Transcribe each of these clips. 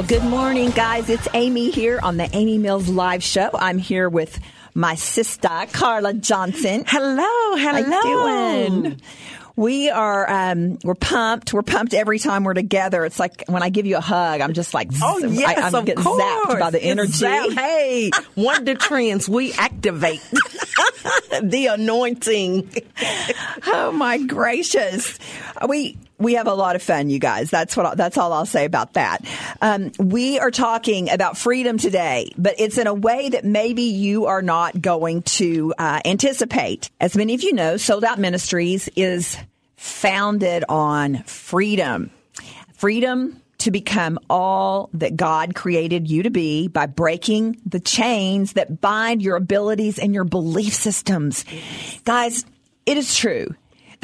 Well, good morning, guys. It's Amy here on the Amy Mills Live Show. I'm here with my sister, Carla Johnson. Hello, hello. How are you doing? We are um, we're pumped. We're pumped every time we're together. It's like when I give you a hug, I'm just like, Oh yes, I, I'm of get course. zapped by the energy. Hey, Wonder Twins, we activate the anointing. Oh my gracious. We we have a lot of fun, you guys. That's what that's all I'll say about that. Um, we are talking about freedom today, but it's in a way that maybe you are not going to uh, anticipate. As many of you know, Sold Out Ministries is founded on freedom. Freedom to become all that God created you to be by breaking the chains that bind your abilities and your belief systems. Guys, it is true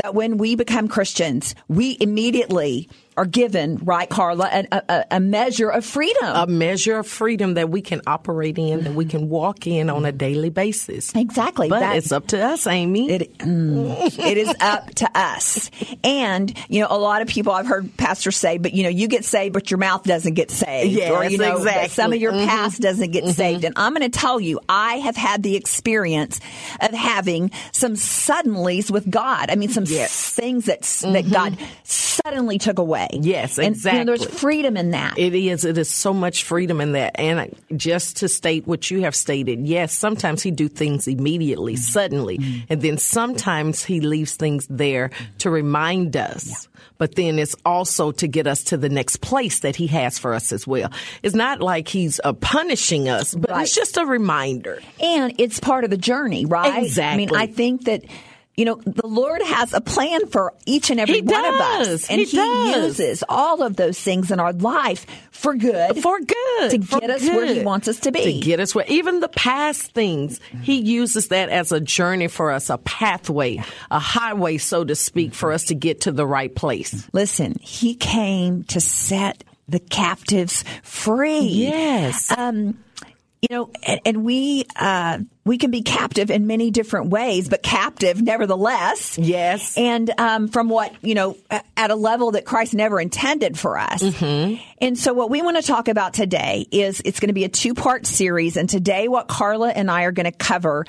that when we become Christians, we immediately are given, right, Carla, an- a, a, a measure of freedom. A measure of freedom that we can operate in, that we can walk in on a daily basis. exactly. But That- it's up to us, Amy. It, mm, it is up to us. And, you know, a lot of people I've heard pastors say, but, you know, you get saved, but your mouth doesn't get saved. Yes, or, you know, exactly. some of your Mhm. past doesn't get saved. And I'm going to tell you, I have had the experience of having some suddenlies with God. I mean, some Yes. things that, that God suddenly took away. Yes, And, you know, there's freedom in that. It is. It is so much freedom in that. And just to state what you have stated, yes, sometimes he do things immediately, suddenly, and then sometimes he leaves things there to remind us. But then it's also to get us to the next place that he has for us as well. It's not like he's uh, punishing us, but Right. it's just a reminder. And it's part of the journey, right? Exactly. I mean, Exactly. I think that. You know, the Lord has a plan for each and every He one of us. And He He, does. uses all of those things in our life for good. For good. To for get us where He wants us to be. To get us where, even the past things, He uses that as a journey for us, a pathway, a highway, so to speak, for us to get to the right place. Listen, He came to set the captives free. Yes. Um, you know, and, and we uh, we can be captive in many different ways, but captive nevertheless. Yes. And um, from what you know, at a level that Christ never intended for us. Mm-hmm. And so, what we want to talk about today is it's going to be a two part series, and today, what Carla and I are going to cover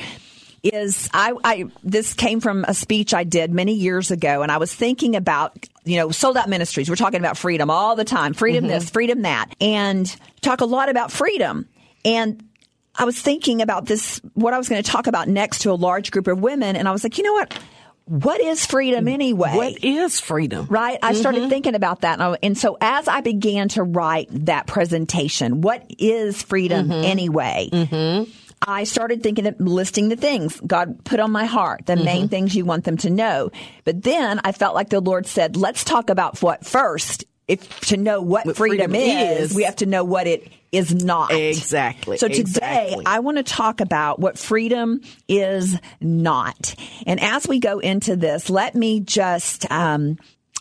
is I, I this came from a speech I did many years ago, and I was thinking about you know sold out ministries. We're talking about freedom all the time, freedom Mm-hmm. this, freedom that, and talk a lot about freedom. And I was thinking about this, what I was going to talk about next to a large group of women, and I was like, you know what? What is freedom mm, anyway? What is freedom? Right? I started mm-hmm. thinking about that. And, I, and so as I began to write that presentation, what is freedom mm-hmm. anyway? Mm-hmm. I started thinking of listing the things God put on my heart, the main things you want them to know. But then I felt like the Lord said, let's talk about what first. If to know what, What freedom, freedom is, is. we have to know what it is not. Exactly, So today exactly. I want to talk about what freedom is not. And as we go into this, let me just, um,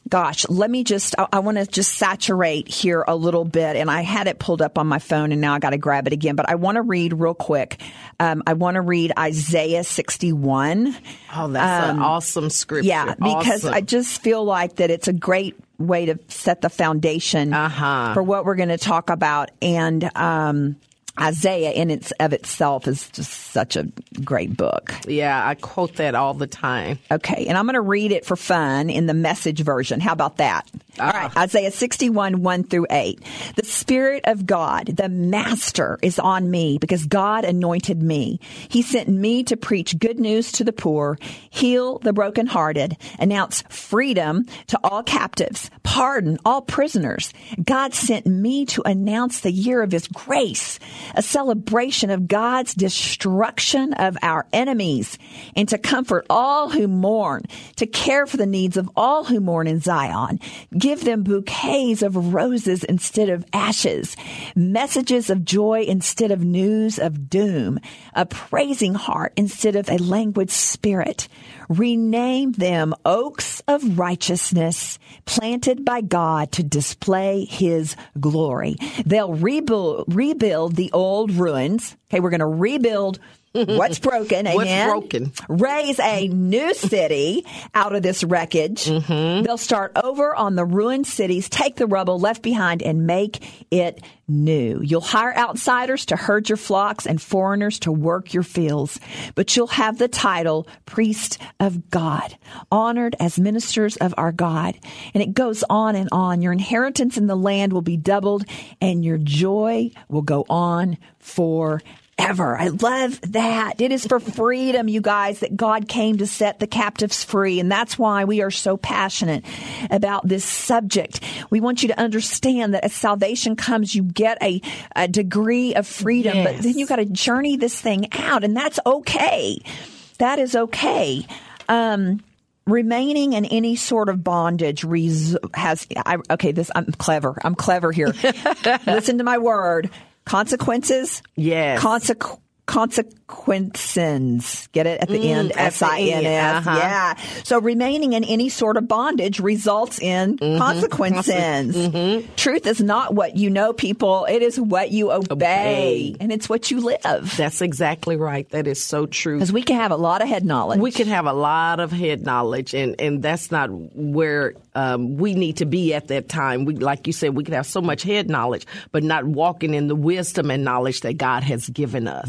gosh, let me just, I, I want to just saturate here a little bit. And I had it pulled up on my phone and now I got to grab it again. But I want to read real quick. Um, I want to read Isaiah 61. Oh, that's an awesome scripture. Yeah, because Awesome. I just feel like that it's a great way to set the foundation Uh-huh. for what we're going to talk about. And um, Isaiah, in its of itself, is just such a great book. yeah, I quote that all the time. Okay, and I'm going to read it for fun in the message version. How about that? All right, ah. Isaiah 61, 1 through 8. The Spirit of God, the Master, is on me because God anointed me. He sent me to preach good news to the poor, heal the brokenhearted, announce freedom to all captives, pardon all prisoners. God sent me to announce the year of His grace, a celebration of God's destruction of our enemies, and to comfort all who mourn, to care for the needs of all who mourn in Zion. Give them bouquets of roses instead of ashes, messages of joy instead of news of doom, a praising heart instead of a languid spirit. Rename them oaks of righteousness, planted by God to display his glory. They'll rebuild, rebuild the old ruins. Okay, we're going to rebuild what's broken. What's Amen. broken? Raise a new city out of this wreckage. Mm-hmm. They'll start over on the ruined cities, take the rubble left behind, and make it new. You'll hire outsiders to herd your flocks and foreigners to work your fields, but you'll have the title priest of God, honored as ministers of our God. And it goes on and on. Your inheritance in the land will be doubled and your joy will go on forever. I love that. It is for freedom, you guys, that God came to set the captives free. And that's why we are so passionate about this subject. We want you to understand that as salvation comes, you get a, a degree of freedom, but then you got to journey this thing out. And that's okay. That is okay. Um, remaining in any sort of bondage has I, okay this i'm clever i'm clever here listen to my word consequences? Yes. Consequ- consequences. Get it? At the end. Mm, at the s-i-n-s uh-huh. yeah. So remaining in any sort of bondage results in Mm-hmm. consequences. Truth is not what you know people. It is what you obey, Obey. and it's what you live. That's exactly right. That is so true. because we can have a lot of head knowledge. We can have a lot of head knowledge, and, and that's not where um, we need to be at that time. We, like you said, we can have so much head knowledge, but not walking in the wisdom and knowledge that God has given us.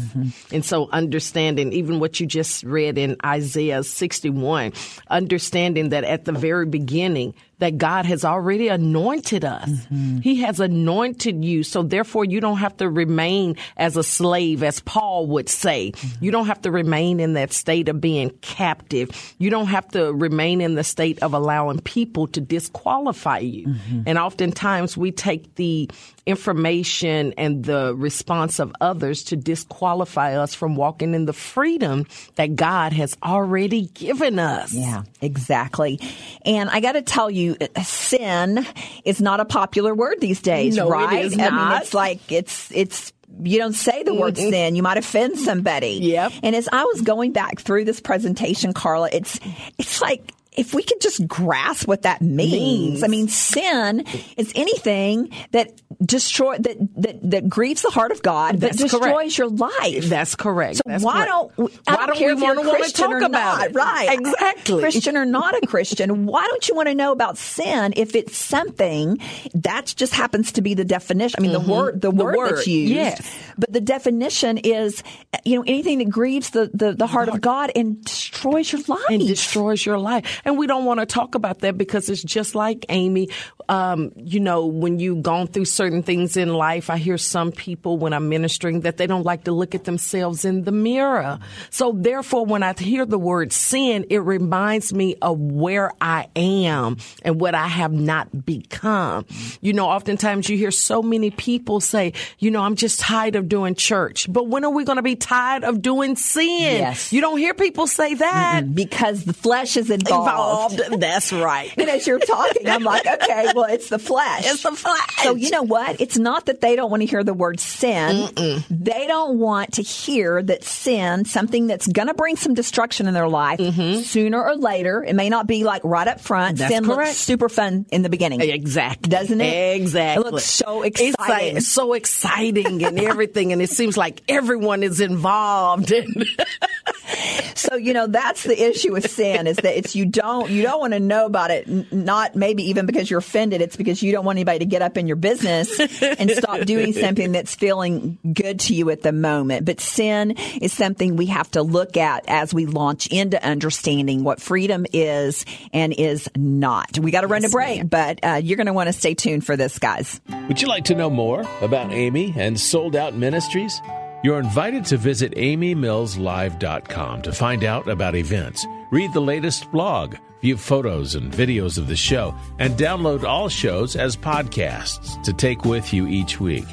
And so, understanding even what you just read in Isaiah 61, understanding that at the very beginning, that God has already anointed us. Mm-hmm. He has anointed you. So therefore you don't have to remain as a slave, as Paul would say. Mm-hmm. You don't have to remain in that state of being captive. You don't have to remain in the state of allowing people to disqualify you. Mm-hmm. And oftentimes we take the information and the response of others to disqualify us from walking in the freedom that God has already given us. Yeah, exactly. And I got to tell you, Uh, sin is not a popular word these days, No, it right? is I mean, it's like it's it's you don't say the word sin, you might offend somebody. Yep. And as I was going back through this presentation, Carla, it's it's like if we could just grasp what that means. Means. I mean, sin is anything that destroy that that, that grieves the heart of God, that That's correct. destroys your life. That's correct. So That's why correct. don't I why don't don't we want to want to talk about not, it? Right. Exactly. Christian or not a Christian, why don't you want to know about sin if it's something that just happens to be the definition? I mean, the word the, Mm-hmm. The word, word, that's used. yes. But the definition is you know anything that grieves the, the, the heart of God and destroys your life. and destroys your life. And we don't want to talk about that because it's just like Amy. Um, you know, when you've gone through certain things in life, I hear some people when I'm ministering that they don't like to look at themselves in the mirror. So therefore, when I hear the word sin, it reminds me of where I am and what I have not become. You know, oftentimes you hear so many people say, you know, I'm just tired of doing church. But when are we going to be tired of doing sin? Yes. You don't hear people say that because the flesh is involved. involved. That's right. And as you're talking, I'm like, okay, well, it's the flesh. It's the flesh. So you know what? It's not that they don't want to hear the word sin. They don't want to hear that sin, something that's going to bring some destruction in their life, mm-hmm. sooner or later. It may not be like right up front. That's sin correct. looks super fun in the beginning. Exactly. Doesn't it? Exactly. It looks so It's like exciting. so exciting and everything, and it seems like everyone is involved. And So you know that's the issue with sin is that it's you don't you don't want to know about it. Not maybe even because you're offended. It's because you don't want anybody to get up in your business and stop doing something that's feeling good to you at the moment. But sin is something we have to look at as we launch into understanding what freedom is and is not. We got to run to break, but uh, you're going to want to stay tuned for this, guys. Would you like to know more about Amy and Sold Out Ministries? You're invited to visit amymillslive.com to find out about events, read the latest blog, view photos and videos of the show, and download all shows as podcasts to take with you each week.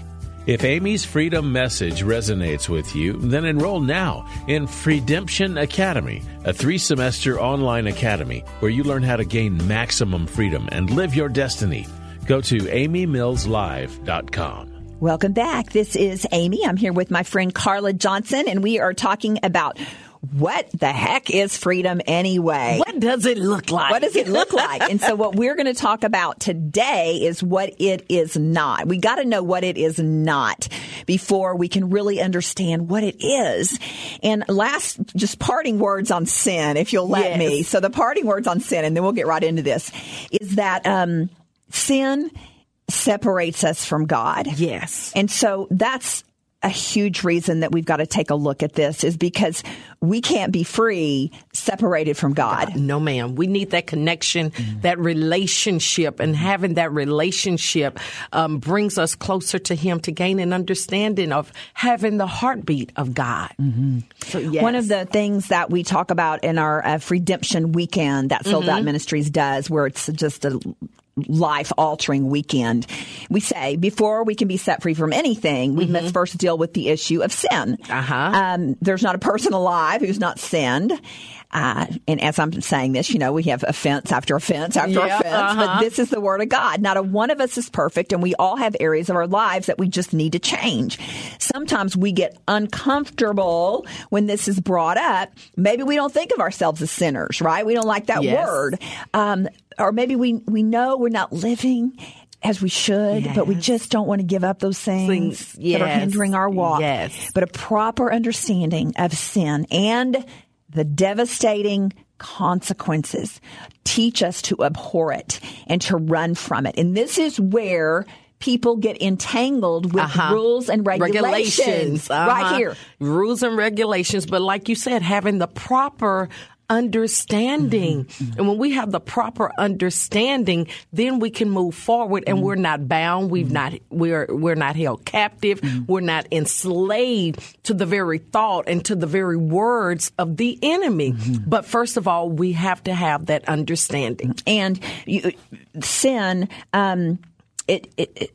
If Amy's freedom message resonates with you, then enroll now in Freedemption Academy, a three semester online academy where you learn how to gain maximum freedom and live your destiny. Go to amymillslive.com. Welcome back. This is Amy. I'm here with my friend Carla Johnson, and we are talking about what the heck is freedom anyway? What does it look like? What does it look like? and so what we're going to talk about today is what it is not. We got to know what it is not before we can really understand what it is. And last, just parting words on sin, if you'll let Yes. me. So the parting words on sin, and then we'll get right into this, is that um, sin separates us from God. Yes. And so that's a huge reason that we've got to take a look at this is because we can't be free separated from God. No, ma'am. We need that connection, that relationship, and having that relationship um, brings us closer to Him to gain an understanding of having the heartbeat of God. So, yes. One of the things that we talk about in our uh, Redemption weekend that Sold Out Ministries does, where it's just a life altering weekend, we say before we can be set free from anything, we must first deal with the issue of sin. Uh-huh. Um, there's not a person alive who's not sinned. Uh, and as I'm saying this, you know, we have offense after offense after Yeah, offense, but uh-huh. this is the word of God. Not a one of us is perfect, and we all have areas of our lives that we just need to change. Sometimes we get uncomfortable when this is brought up. Maybe we don't think of ourselves as sinners, right? We don't like that Yes. word. Um, or maybe we, we know we're not living as we should, but we just don't want to give up those things, Things, that are hindering our walk. yes. But a proper understanding of sin and the devastating consequences teach us to abhor it and to run from it. And this is where people get entangled with Uh-huh. rules and regulations, uh-huh. right here. Rules and regulations. But like you said, having the proper understanding. Mm-hmm. And when we have the proper understanding, then we can move forward and we're not bound. We've not, we're, we're not held captive. We're not enslaved to the very thought and to the very words of the enemy. But first of all, we have to have that understanding. and you, sin um it, it, it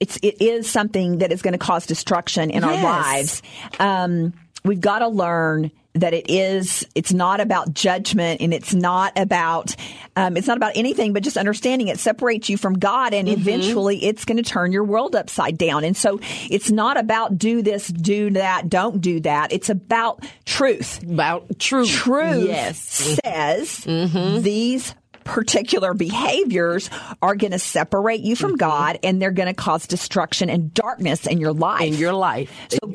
it's it is something that is going to cause destruction in our lives um we've got to learn that it is it's not about judgment and it's not about um, it's not about anything but just understanding it separates you from god and eventually it's going to turn your world upside down. And so it's not about do this do that don't do that. It's about truth. About truth. truth Yes. says these particular behaviors are going to separate you from mm-hmm. God and they're going to cause destruction and darkness in your life. In your life. so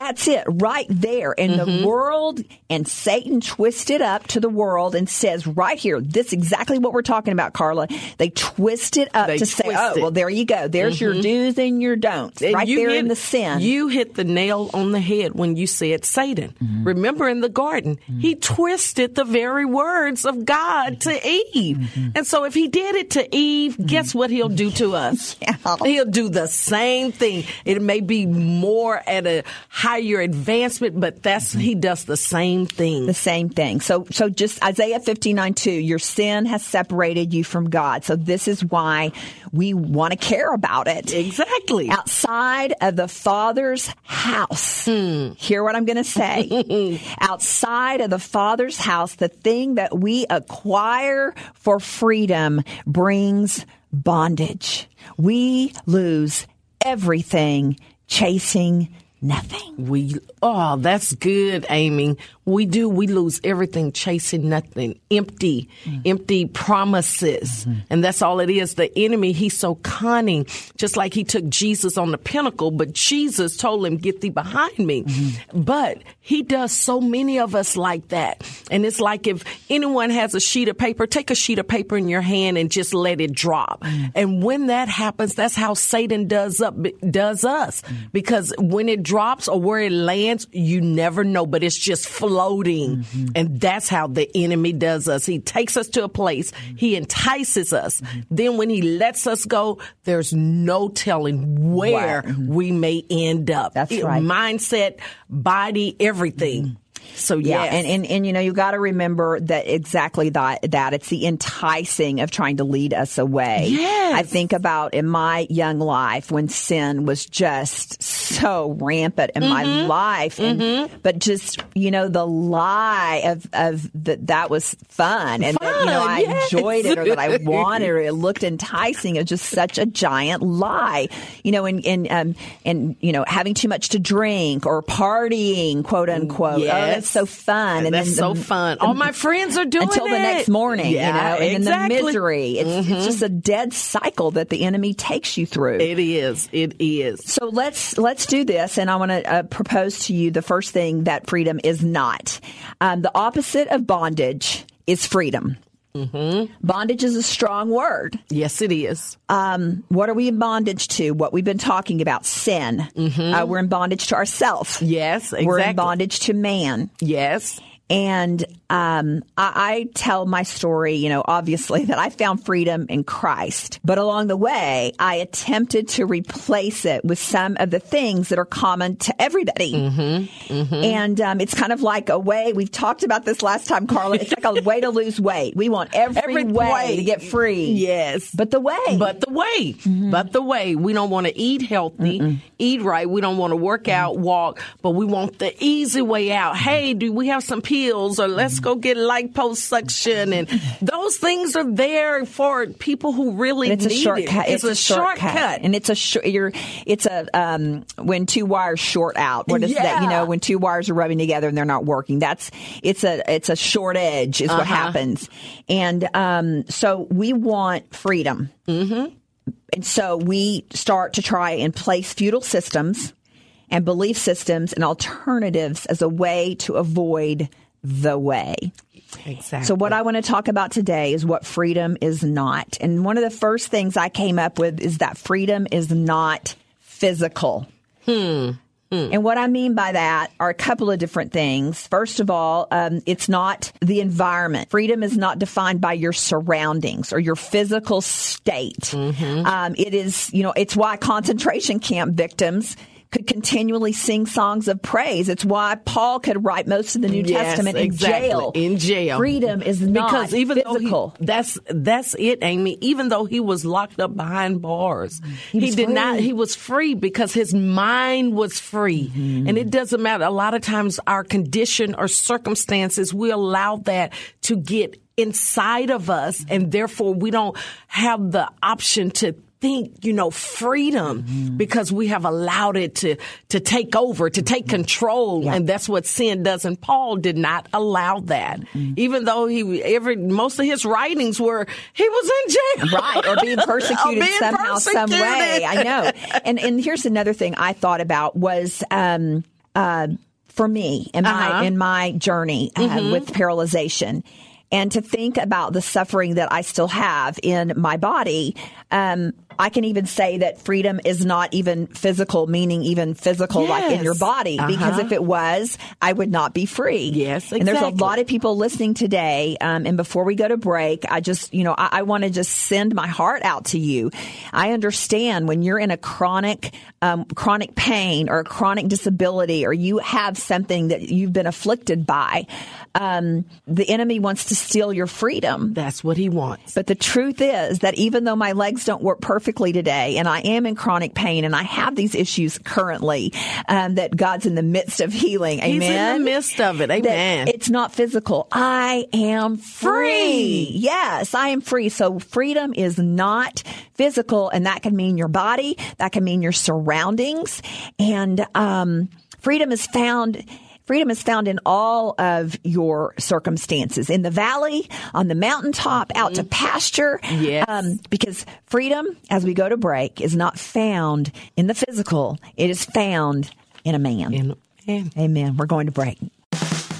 that's it right there. And the mm-hmm. world and Satan twist it up to the world and says right here, this is exactly what we're talking about, Carla. They twist it up They to say, oh, it. well, there you go. There's your mm-hmm. do's and your don'ts And right you there hit- in the sin. You hit the nail on the head when you said Satan. Mm-hmm. Remember in the garden, he twisted the very words of God to Eve. Mm-hmm. And so if he did it to Eve, guess what he'll do to us? Yeah. He'll do the same thing. It may be more at a higher advancement, but that's he does the same thing. the same thing. So, so just Isaiah 59 2, your sin has separated you from God. So this is why we want to care about it. Exactly. Outside of the Father's house, hear what I'm going to say. Outside of the Father's house, the thing that we acquire for freedom brings bondage. We lose everything chasing nothing. We oh, that's good, Amy. We do. We lose everything chasing nothing, empty, empty promises, mm-hmm. and that's all it is. The enemy, he's so cunning. Just like he took Jesus on the pinnacle, but Jesus told him, "Get thee behind me." Mm-hmm. But he does so many of us like that, and it's like if anyone has a sheet of paper, take a sheet of paper in your hand and just let it drop. Mm. And when that happens, that's how Satan does up does us mm. because when it drops or where it lands, you never know, but it's just floating. Mm-hmm. And that's how the enemy does us. He takes us to a place, he entices us. Mm-hmm. Then when he lets us go, there's no telling where mm-hmm. we may end up. That's It- right. Mindset, body, everything. So Yeah, yes. and, and and you know you got to remember that exactly that that it's the enticing of trying to lead us away. Yes. I think about in my young life when sin was just so rampant in my Mm-hmm. life, and, but just you know the lie of of that that was fun and that you know I yes. enjoyed it or that I wanted or it looked enticing. It's just such a giant lie, you know, and and um and you know having too much to drink or partying, quote unquote. Oh, Yes. That's so fun. And that's then so fun. All my friends are doing until it the next morning, Yeah, you know, and exactly. then the misery. It's, it's just a dead cycle that the enemy takes you through. It is. It is. So let's let's do this, and I want to uh, propose to you the first thing that freedom is not. Um, the opposite of bondage is freedom. Mm-hmm. Bondage is a strong word. Yes, it is. What are we in bondage to? What we've been talking about, sin. Uh, we're in bondage to ourselves. Yes, exactly. We're in bondage to man. Yes. And um, I, I tell my story, you know, obviously that I found freedom in Christ. But along the way, I attempted to replace it with some of the things that are common to everybody. And um, it's kind of like a way, we've talked about this last time, Carla. It's like a way to lose weight. We want every, Every way, way. to get free. Yes. But the way. But the way, Mm-hmm. but the way, we don't want to eat healthy, eat right. We don't want to work out, walk, but we want the easy way out. Hey, do we have some pills or let's go get liposuction? And those things are there for people who really it's a need shortcut. it. It's, a, shortcut. and it's a short. You're. It's a um when two wires short out. What is that? You know, when two wires are rubbing together and they're not working. That's it's a it's a short edge is what Uh-huh. happens. And um so we want freedom. Mm-hmm. And so we start to try and place feudal systems and belief systems and alternatives as a way to avoid the way. Exactly. So what I want to talk about today is what freedom is not. And one of the first things I came up with is that freedom is not physical. And what I mean by that are a couple of different things. First of all, um, it's not the environment. Freedom is not defined by your surroundings or your physical state. Um, it is, you know, it's why concentration camp victims could continually sing songs of praise. It's why Paul could write most of the New Yes, Testament in exactly. jail. In jail. Freedom is not because even physical. though he, that's that's it, Amy. Even though he was locked up behind bars, he, was did not. He was free because his mind was free, Mm-hmm. and it doesn't matter. A lot of times, our condition or circumstances, we allow that to get inside of us, and therefore we don't have the option to think, you know, freedom Mm-hmm. because we have allowed it to to take over, to take control, and that's what sin does. And Paul did not allow that, Mm-hmm. even though he every most of his writings were he was in jail, right. Or being persecuted Or being somehow some way. i know. And and here's another thing i thought about was um uh for me in my Uh-huh. in my journey uh, with paralyzation. And to think about the suffering that I still have in my body, um, I can even say that freedom is not even physical, meaning even physical, like in your body. Because Uh-huh. if it was, I would not be free. Yes, And there's a lot of people listening today. Um, and before we go to break, I just, you know, I, I want to just send my heart out to you. I understand when you're in a chronic, um, chronic pain or a chronic disability, or you have something that you've been afflicted by, um, the enemy wants to steal your freedom. That's what he wants. But the truth is that even though my legs don't work perfectly today and I am in chronic pain and I have these issues currently, um, that God's in the midst of healing. He's Amen. in the midst of it. that Amen. It's not physical. I am free. Yes, I am free. So freedom is not physical, and that can mean your body, that can mean your surroundings, and um, freedom is found. Freedom is found in all of your circumstances, in the valley, on the mountaintop, out to pasture. Mm-hmm. Yes. because freedom, as we go to break, is not found in the physical. It is found in a man. And- and- Amen. We're going to break.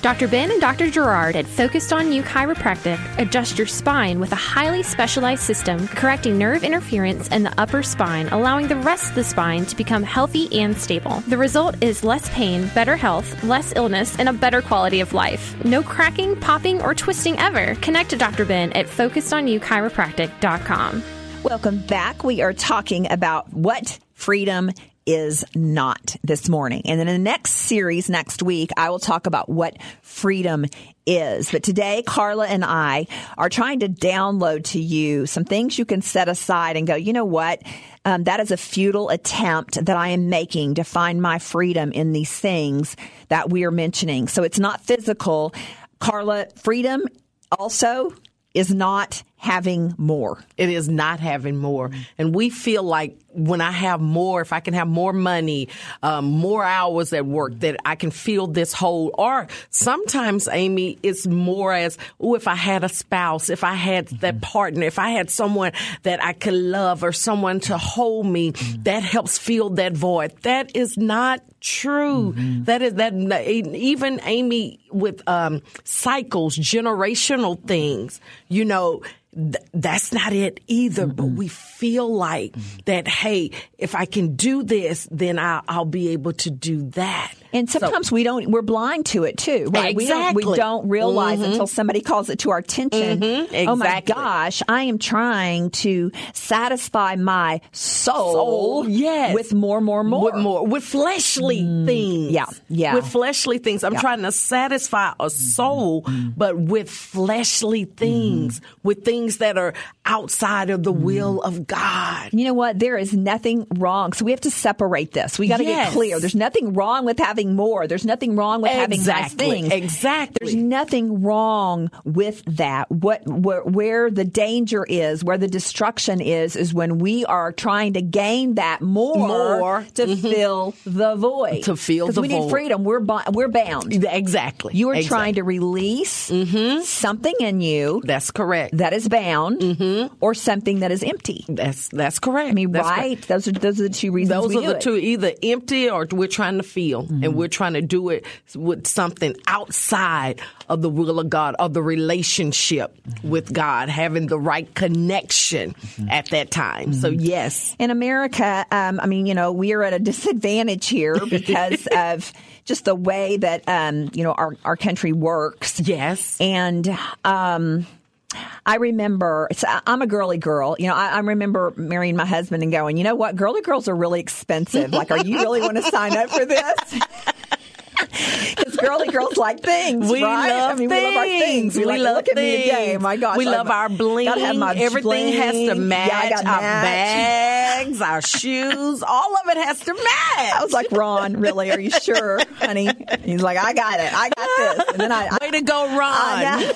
Dr. Ben and Dr. Gerard at Focused on You Chiropractic adjust your spine with a highly specialized system correcting nerve interference in the upper spine, allowing the rest of the spine to become healthy and stable. The result is less pain, better health, less illness, and a better quality of life. No cracking, popping, or twisting ever. Connect to Dr. Ben at focusedonyouchiropractic.com. Welcome back. We are talking about what freedom is not this morning. And then in the next series next week, I will talk about what freedom is. But today, Carla and I are trying to download to you some things you can set aside and go, you know what? Um, that is a futile attempt that I am making to find my freedom in these things that we are mentioning. So it's not physical. Carla, freedom also is not having more. It is not having more. And we feel like when I have more, if I can have more money, um, more hours at work, that I can feel this whole. Or sometimes, Amy, it's more as, oh, if I had a spouse, if I had that partner, if I had someone that I could love or someone to hold me, that helps fill that void. That is not true. That is that even Amy with um, cycles, generational things. You know, th- that's not it either. But we feel like mm-hmm. that. Hey, if I can do this, then I'll, I'll be able to do that. And sometimes we don't, we're blind to it too, right? We don't, Exactly. we don't realize mm-hmm. until somebody calls it to our attention. Mm-hmm. Oh my gosh, I am trying to satisfy my soul, Soul, yes. with more, more, more. With more, with fleshly mm. things. yeah, yeah. With fleshly things. I'm Yeah. trying to satisfy a soul, but with fleshly things, with things that are outside of the mm. will of God. You know what? There is nothing wrong. So we have to separate this. We got to Yes. get clear. There's nothing wrong with having more. There's nothing wrong with having nice things. Exactly. There's nothing wrong with that. What where, where the danger is, where the destruction is, is when we are trying to gain that more, More. to mm-hmm. fill the void. To fill the we need void. freedom. We're bu- we're bound. Exactly. You are Exactly. trying to release mm-hmm. something in you That's correct. that is bound, or something that is empty. That's that's correct. I mean, That's correct. right? Those are those are the two reasons. Those are the it. two, either empty or we're trying to feel, Mm-hmm. and we're trying to do it with something outside of the will of God, of the relationship Mm-hmm. with God, having the right connection at that time. So Mm-hmm. yes, In America, um, I mean, you know, we are at a disadvantage here because of just the way that um, you know our our country works. yes, And um, I remember, I'm a girly girl. You know, I, I remember marrying my husband and going, you know what, girly girls are really expensive. Like, are you really want to sign up for this? Girly girls like things, We right? love I mean, we love our things. things. We, We like, love look at me things. again. My gosh, we love our bling. Gotta have my Everything has to match. Yeah, our match. bags, our shoes, all of it has to match. I was like, Ron, really? Are you sure, honey? He's like, I got it. I got this. And then I, I Way to go, Ron. I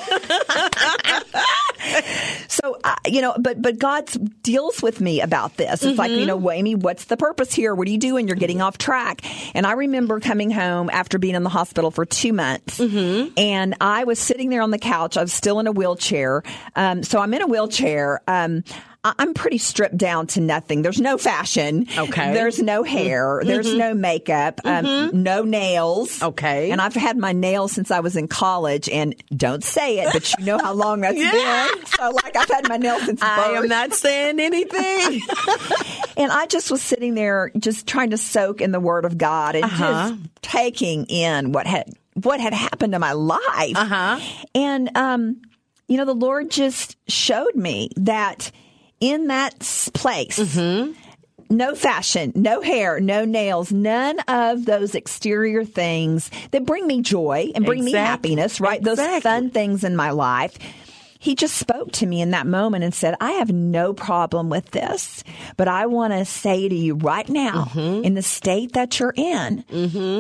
so uh, you know, but but God deals with me about this. It's like you know, well, Amy, what's the purpose here? What are you doing? You're getting off track. And I remember coming home after being in the hospital for two months, and I was sitting there on the couch. I was still in a wheelchair. Um, so I'm in a wheelchair. Um, I'm pretty stripped down to nothing. There's no fashion. Okay. There's no hair. There's no makeup. Um, no nails. Okay. And I've had my nails since I was in college, and don't say it, but you know how long that's Yeah. been. So, like, I've had my nails since birth. I am not saying anything. And I just was sitting there, just trying to soak in the Word of God and Uh-huh. just taking in what had what had happened to my life. Uh-huh. And um, you know, the Lord just showed me that in that place. Mm-hmm. No fashion, no hair, no nails, none of those exterior things that bring me joy and bring me happiness, right? Those fun things in my life. He just spoke to me in that moment and said, I have no problem with this, but I want to say to you right now, Mm-hmm. in the state that you're in,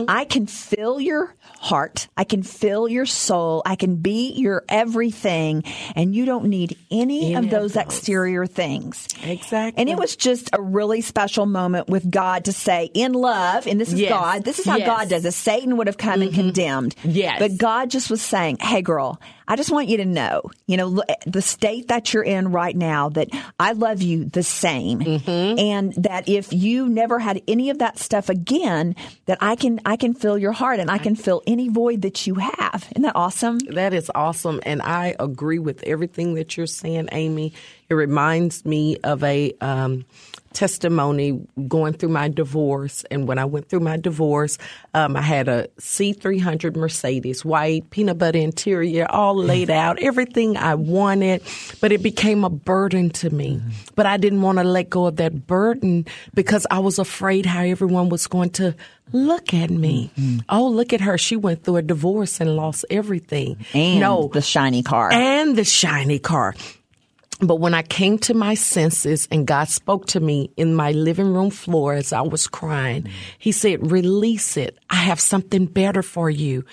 I can fill your heart. I can fill your soul. I can be your everything. And you don't need any, Any of those those. exterior things. Exactly. And it was just a really special moment with God to say, in love, and this is Yes. God, this is how Yes. Mm-hmm. God does it. Satan would have come and condemned. Yes. But God just was saying, hey, girl, I just want you to know, you know, the state that you're in right now, that I love you the same. Mm-hmm. And that if you never had any of that stuff again, that I can, I can fill your heart and I can fill any void that you have. Isn't that awesome? That is awesome. And I agree with everything that you're saying, Amy. It reminds me of a um, testimony going through my divorce. And when I went through my divorce, um, I had a C300 Mercedes, white, peanut butter interior, all laid out, everything I wanted. But it became a burden to me. But I didn't want to let go of that burden because I was afraid how everyone was going to look at me. Oh, look at her. She went through a divorce and lost everything. And no, the shiny car. and the shiny car. But when I came to my senses and God spoke to me in my living room floor as I was crying, He said, Release it. I have something better for you.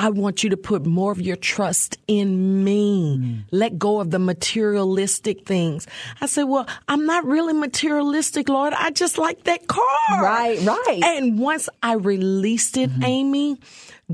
I want you to put more of your trust in me. Mm. Let go of the materialistic things. I said, well, I'm not really materialistic, Lord. I just like that car. Right, right. And once I released it, mm-hmm. Amy,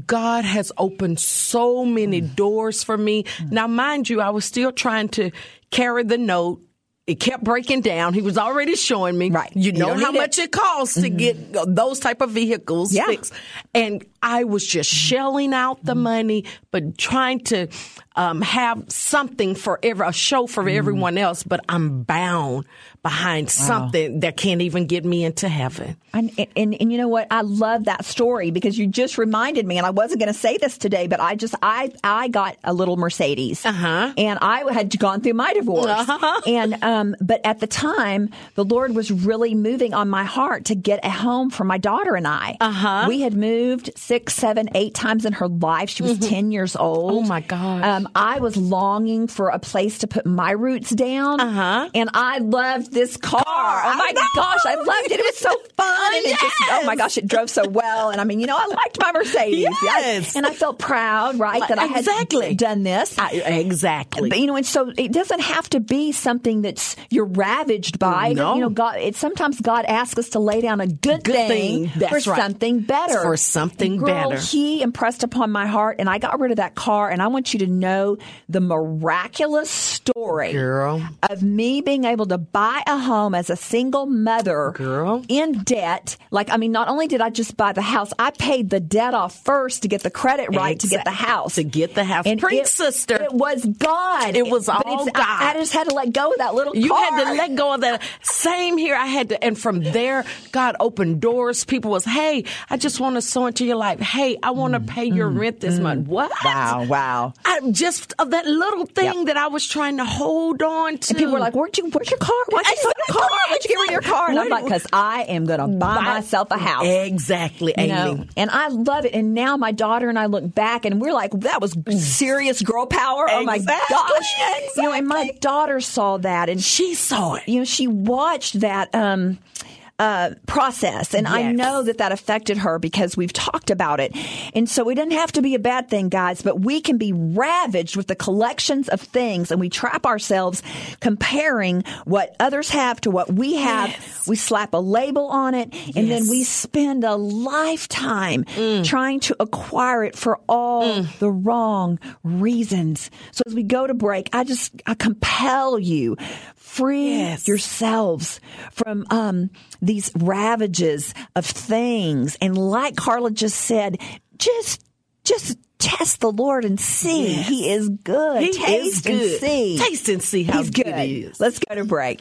God has opened so many mm. doors for me. Mm. Now, mind you, I was still trying to carry the note it kept breaking down. He was already showing me. Right. You, you know how much it, it costs mm-hmm. to get those type of vehicles yeah. fixed. And I was just shelling out the mm-hmm. money, but trying to um, have something for every, a show for mm-hmm. everyone else, but I'm bound behind wow. something that can't even get me into heaven. And, and, and you know what? I love that story because you just reminded me, and I wasn't going to say this today, but I just I I got a little Mercedes, uh-huh. and I had gone through my divorce, uh-huh. and um, but at the time, the Lord was really moving on my heart to get a home for my daughter and I. Uh-huh. We had moved six, seven, eight times in her life. She was mm-hmm. ten years old. Oh my God! Um, I was longing for a place to put my roots down, uh-huh. and I loved this car. car. Oh my gosh, I loved it. It was so fun. And yes. it just, oh my gosh, it drove so well. And I mean, you know, I liked my Mercedes. Yes. And I felt proud, right, that I had done this. I, exactly. But, you know, and so it doesn't have to be something that's you're ravaged by. No. You know, God, it, sometimes God asks us to lay down a good, good thing, thing for right. something better. For something Girl, better. He impressed upon my heart and I got rid of that car and I want you to know the miraculous story Girl. of me being able to buy a home as a single mother Girl. in debt. Like, I mean, not only did I just buy the house, I paid the debt off first to get the credit right exactly. to get the house. To get the house. And Preach, sister. It was God. It was all God. I, I, just had to let go of that little you car. had to let go of that. Same here. I had to, and from there, God opened doors. People was, hey, I just want to sow into your life. Hey, I want to mm, pay your mm, rent this mm. month. What? Wow, wow. I just of that little thing yep. that I was trying to hold on to. And people were like, "Where'd you? Where's your car? Why'd you car? Why'd you get rid of your car?" And I'm like, "Cause I am going to buy, buy myself a house." Exactly, you know? And I love it. And now my daughter and I look back, and we're like, "That was serious girl power." Exactly. Oh my gosh! Exactly. You know, and my daughter saw that, and she saw it. You know, she watched that. Um, uh, process. And yes. I know that that affected her because we've talked about it. And so it doesn't have to be a bad thing, guys, but we can be ravaged with the collections of things and we trap ourselves comparing what others have to what we have. Yes. We slap a label on it and yes. then we spend a lifetime mm. trying to acquire it for all mm. the wrong reasons. So as we go to break, I just I compel you free yes. yourselves from um, these ravages of things. And like Carla just said, just just test the Lord and see. Yes. He is good. He Taste is good. and see. Taste and see how He's good. good he is. Let's go to break.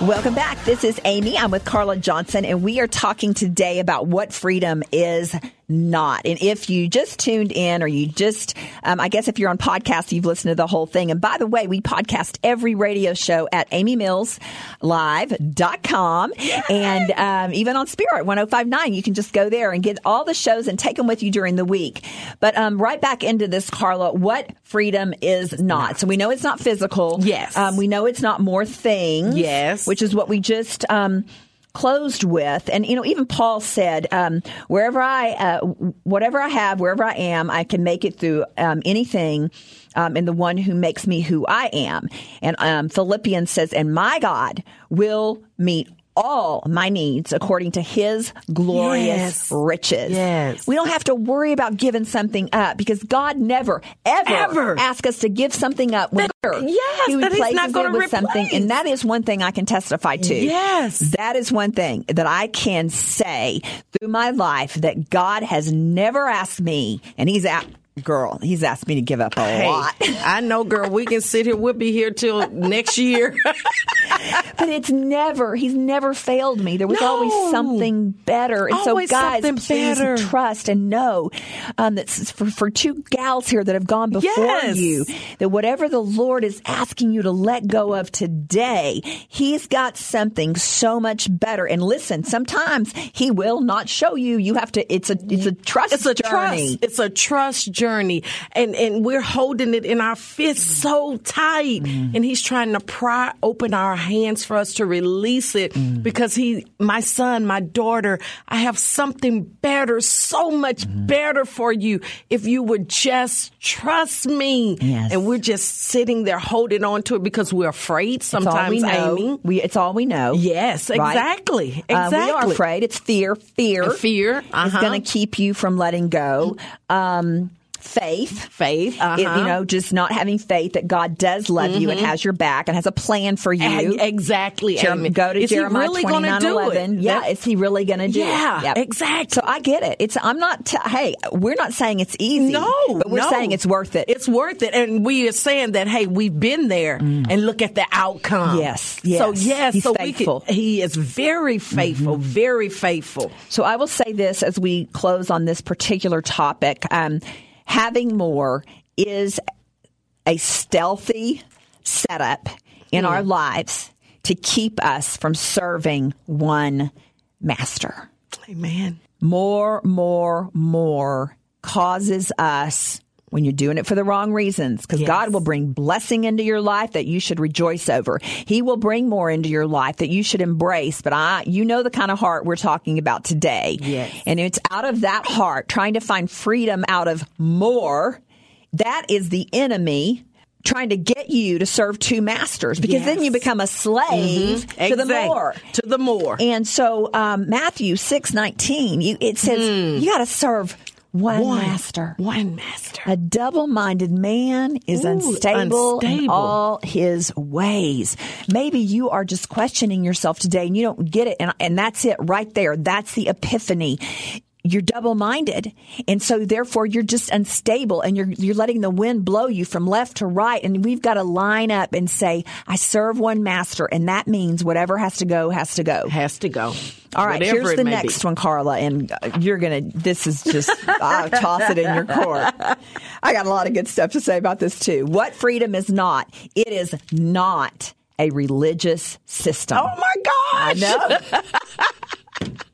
Welcome back. This is Amy. I'm with Carla Johnson, and we are talking today about what freedom is not. And if you just tuned in or you just, um, I guess if you're on podcast, you've listened to the whole thing. And by the way, we podcast every radio show at amymillslive.com and um, even on Spirit 1059. You can just go there and get all the shows and take them with you during the week. But um, right back into this, Carla, what freedom is not. So we know it's not physical. Yes. Um, we know it's not more things. Yes. Which is what we just um, closed with. And, you know, even Paul said, um, wherever I, uh, whatever I have, wherever I am, I can make it through um, anything um, in the one who makes me who I am. And um, Philippians says, and my God will meet all my needs according to his glorious yes. riches. Yes. We don't have to worry about giving something up because God never, ever, ever. ask us to give something up. That, yes, he replaces not it with replace. something. And that is one thing I can testify to. Yes. That is one thing that I can say through my life that God has never asked me, and he's girl, he's asked me to give up a hey, lot. I know, girl. We can sit here. We'll be here till next year. but it's never, he's never failed me. There was No. always something better. And Always so, guys, please better. trust and know um, that for, for two gals here that have gone before Yes. you, that whatever the Lord is asking you to let go of today, he's got something so much better. And listen, sometimes he will not show you. You have to, it's a, it's a trust It's a journey. trust. It's a trust journey, and and we're holding it in our fists so tight, Mm. and he's trying to pry open our hands for us to release it Mm. because he, my son, my daughter, I have something better, so much Mm. better for you if you would just trust me. Yes. And we're just sitting there holding on to it because we're afraid sometimes, we know. Amy. We, it's all we know. Yes, right? exactly. Uh, we are afraid. It's fear. Fear. Fear, is uh-huh. going to keep you from letting go. Um, faith. Faith, uh-huh. It- you know, just not having faith that God does love you and has your back and has a plan for you. Eg- Exactly. Jer- go to Is Jeremiah really twenty gonna nine do eleven. it? Yeah, That- is he really going to do Yeah, it? Yep. exactly. So I get it. It's I'm not. T- hey, we're not saying it's easy. No, but we're no. saying it's worth it. It's worth it, and we are saying that hey, we've been there, and look at the outcome. Mm. Yes, So yes. yes, He's so faithful. we can, he is very faithful, Mm-hmm. very faithful. So I will say this as we close on this particular topic. Um, having more is a stealthy setup in our hmm. lives to keep us from serving one master. Amen. More, more, more causes us when you're doing it for the wrong reasons, because Yes. God will bring blessing into your life that you should rejoice over. He will bring more into your life that you should embrace. But I, you know, the kind of heart we're talking about today. Yes. And it's out of that heart, trying to find freedom out of more. That is the enemy trying to get you to serve two masters because then you become a slave to the more. To the more. And so um, Matthew six nineteen, you, it says you got to serve one, master. One master. A double-minded man is Ooh, unstable, in all his ways. Maybe you are just questioning yourself today and you don't get it. And, and that's it right there. That's the epiphany. You're double-minded. And so therefore you're just unstable and you're, you're letting the wind blow you from left to right. And we've got to line up and say, I serve one master. And that means whatever has to go, has to go. Has to go. All right, Whatever here's the next be. one, Carla, and uh, you're gonna. This is just I'll toss it in your court. I got a lot of good stuff to say about this too. What freedom is not? It is not a religious system. Oh my gosh. I know.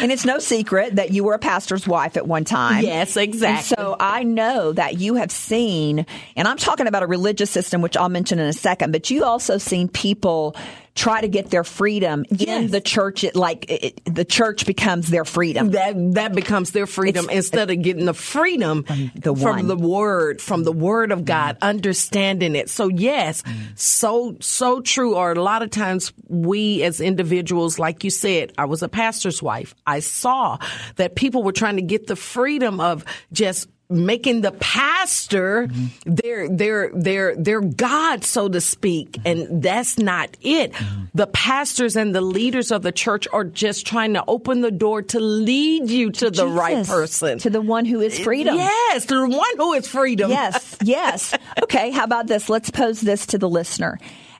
And it's no secret that you were a pastor's wife at one time. Yes, And exactly. so I know that you have seen, and I'm talking about a religious system, which I'll mention in a second, but you also seen people try to get their freedom in the church. It, like it, the church becomes their freedom. That that becomes their freedom It's- instead of getting the freedom the from the word, from the word of God, mm-hmm. understanding it. So yes, mm-hmm. so so true. Or a lot of times we as individuals, like you said, I was a pastor's wife. I saw that people were trying to get the freedom of just making the pastor mm-hmm. their their their their god so to speak mm-hmm. and that's not it mm-hmm. the pastors and the leaders of the church are just trying to open the door to lead you to the right person to the one who is freedom. yes to the one who is freedom Yes, yes. Okay, how about this? Let's pose this to the listener.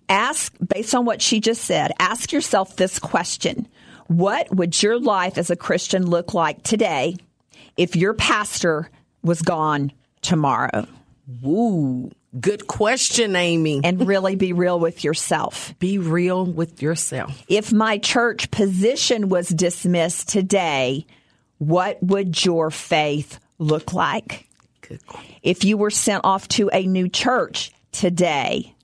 Ask, based on what she just said, ask yourself this question What would your life as a Christian look like today if your pastor was gone tomorrow? Ooh, good question amy And really be real with yourself. be real with yourself If my church position was dismissed today, what would your faith look like? good. If you were sent off to a new church today,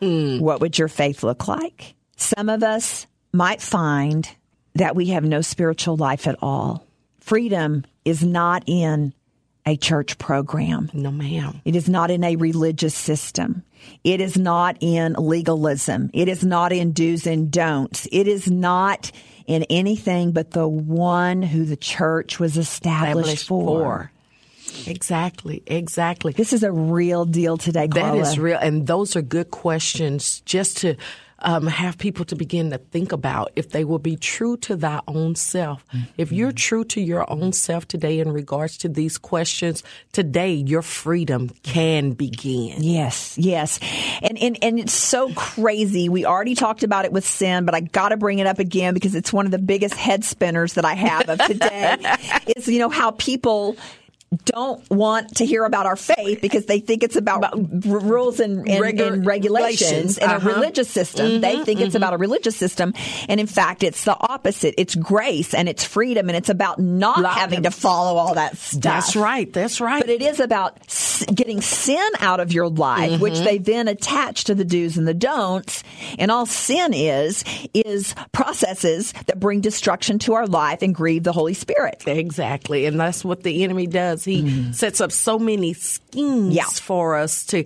hmm. what would your faith look like? Some of us might find that we have no spiritual life at all. Freedom is not in a church program. no ma'am It is not in a religious system. It is not in legalism. It is not in do's and don'ts. It is not in anything but the one who the church was established, established for. for exactly exactly This is a real deal today, That Carla. is real. And those are good questions just to um, have people to begin to think about if they will be true to thy own self. Mm-hmm. If you're true to your own self today in regards to these questions, today your freedom can begin. Yes, yes. And, and, and it's so crazy. We already talked about it with sin, but I got to bring it up again because it's one of the biggest head spinners that I have of today is, you know, how people don't want to hear about our faith because they think it's about, about r- rules and, and, Regu- and regulations and uh-huh. a religious system. Mm-hmm, they think mm-hmm. it's about a religious system. And in fact, it's the opposite. It's grace and it's freedom and it's about not having to follow all that stuff. That's right. That's right. But it is about s- getting sin out of your life, mm-hmm. which they then attach to the do's and the don'ts. And all sin is, is processes that bring destruction to our life and grieve the Holy Spirit. Exactly. And that's what the enemy does he mm. sets up so many schemes yeah. for us to,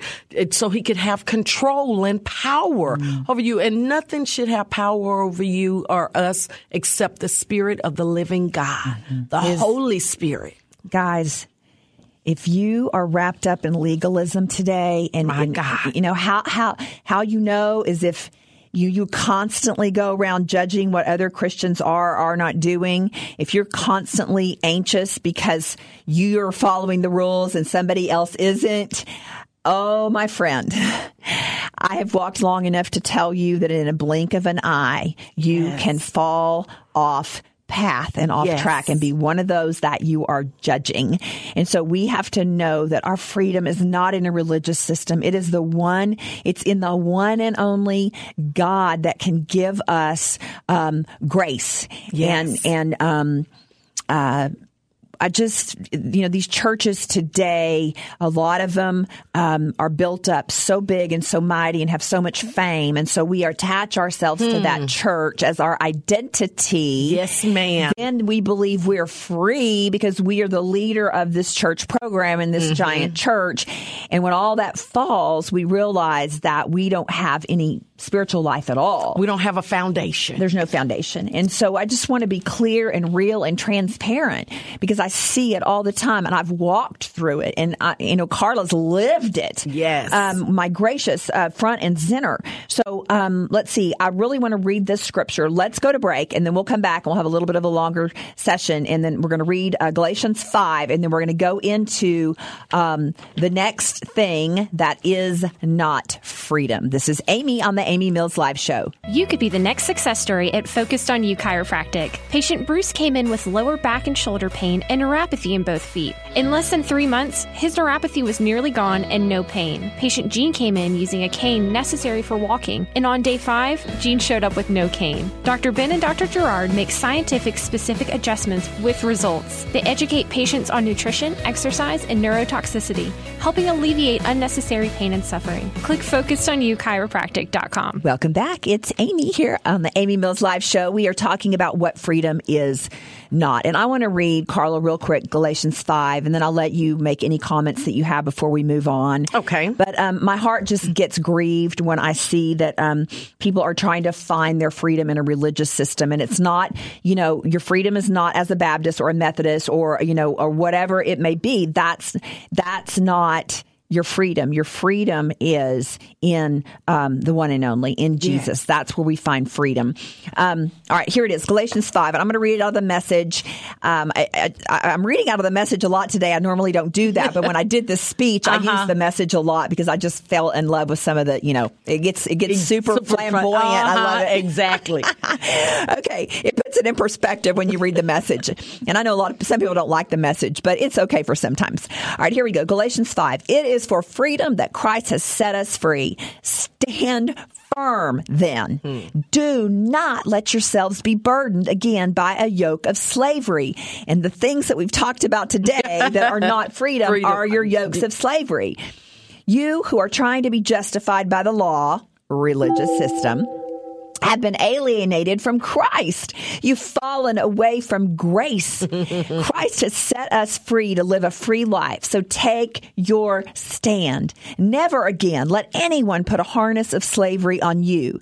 so he could have control and power mm. over you. And nothing should have power over you or us except the Spirit of the living God, mm-hmm. the His, Holy Spirit. Guys, if you are wrapped up in legalism today and, and you know how how how you know is if you you constantly go around judging what other Christians are or are not doing, if you're constantly anxious because you're following the rules and somebody else isn't, oh my friend, I have walked long enough to tell you that in a blink of an eye, you yes. can fall off path and off yes. track and be one of those that you are judging. And so we have to know that our freedom is not in a religious system. It is the one, it's in the one and only God that can give us, um, grace yes. and, and, um, uh, I just, you know, these churches today, a lot of them um, are built up so big and so mighty and have so much fame. And so we attach ourselves hmm. to that hmm. church as our identity. Yes, ma'am. And we believe we're free because we are the leader of this church program in this mm-hmm. giant church. And when all that falls, we realize that we don't have any spiritual life at all. We don't have a foundation. There's no foundation. And so I just want to be clear and real and transparent because I see it all the time and I've walked through it and I, you know, Carla's lived it. Yes. Um, my gracious, uh, front and center. So, um, let's see. I really want to read this scripture. Let's go to break and then we'll come back and we'll have a little bit of a longer session and then we're going to read uh, Galatians 5 and then we're going to go into, um, the next thing that is not freedom. This is Amy on the Amy Mills Live Show. You could be the next success story at Focused on You Chiropractic. Patient Bruce came in with lower back and shoulder pain and neuropathy in both feet. In less than three months, his neuropathy was nearly gone and no pain. Patient Jean came in using a cane necessary for walking, and on day five, Jean showed up with no cane. Dr. Ben and Dr. Gerard make scientific specific adjustments with results. They educate patients on nutrition, exercise, and neurotoxicity, helping alleviate unnecessary pain and suffering. Click focusedonyouchiropractic.com. Welcome back. It's Amy here on the Amy Mills Live Show. We are talking about what freedom is not. And I want to read, Carla, real quick, Galatians 5, and then I'll let you make any comments that you have before we move on. Okay. But um, my heart just gets grieved when I see that um, people are trying to find their freedom in a religious system. And it's not, you know, your freedom is not as a Baptist or a Methodist or, you know, or whatever it may be. That's, that's not your freedom. Your freedom is in um, the one and only, in Jesus. Yes. That's where we find freedom. Um, all right, here it is Galatians 5. And I'm going to read it out of the message. Um, I, am reading out of the message a lot today. I normally don't do that, but when I did this speech, uh-huh. I used the message a lot because I just fell in love with some of the, you know, it gets, it gets super, super flamboyant. Uh-huh. I love it. Exactly. okay. It puts it in perspective when you read the message. And I know a lot of, some people don't like the message, but it's okay for sometimes. All right, here we go. Galatians 5. It is for freedom that Christ has set us free. Stand firm then. Hmm. Do not let yourselves be burdened again by a yoke of slavery. And the things that we've talked about today that are not freedom, freedom. are your yokes of slavery. You who are trying to be justified by the law, religious system, have been alienated from Christ. You've fallen away from grace. Christ has set us free to live a free life. So take your stand. Never again let anyone put a harness of slavery on you.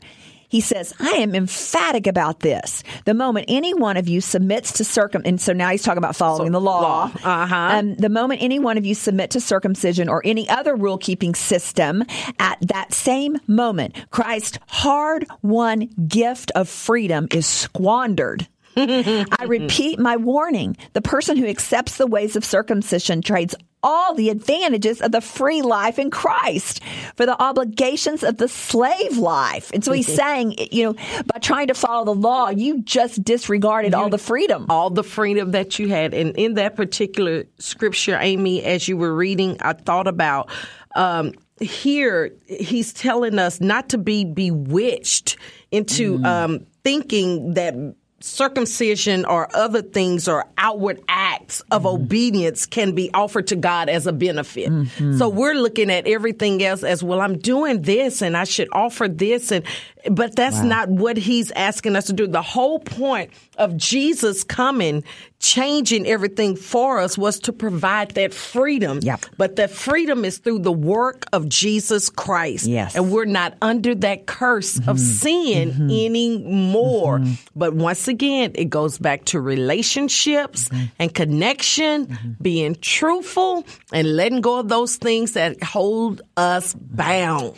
He says, I am emphatic about this. The moment any one of you submits to circum, and so now he's talking about following So, the law. law. Uh-huh. Um, the moment any one of you submit to circumcision or any other rule keeping system, at that same moment, Christ's hard won gift of freedom is squandered. I repeat my warning. The person who accepts the ways of circumcision trades all the advantages of the free life in Christ for the obligations of the slave life. And so he's saying, you know, by trying to follow the law, you just disregarded all the freedom. all the freedom that you had. And in that particular scripture, Amy, as you were reading, I thought about um, here, he's telling us not to be bewitched into um, thinking that circumcision or other things or outward acts of mm-hmm. obedience can be offered to God as a benefit. Mm-hmm. So we're looking at everything else as well. I'm doing this and I should offer this and but that's not what he's asking us to do. The whole point of Jesus coming, changing everything for us was to provide that freedom. Yep. But that freedom is through the work of Jesus Christ. Yes. And we're not under that curse of mm-hmm. sin mm-hmm. anymore. Mm-hmm. But once again, it goes back to relationships and connection, being truthful and letting go of those things that hold us bound.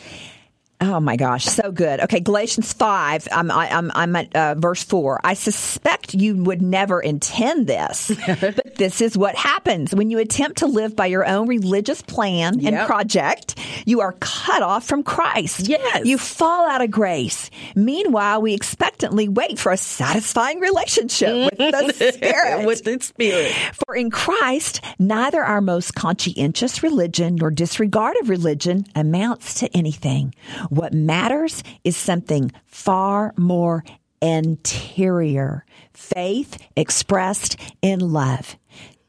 Oh my gosh, so good. Okay, Galatians 5, I'm, I, I'm, I'm at uh, verse 4. I suspect you would never intend this, but this is what happens. When you attempt to live by your own religious plan and project, you are cut off from Christ. Yes. You fall out of grace. Meanwhile, we expectantly wait for a satisfying relationship with the Spirit. With the Spirit. For in Christ, neither our most conscientious religion nor disregard of religion amounts to anything. What matters is something far more interior faith expressed in love.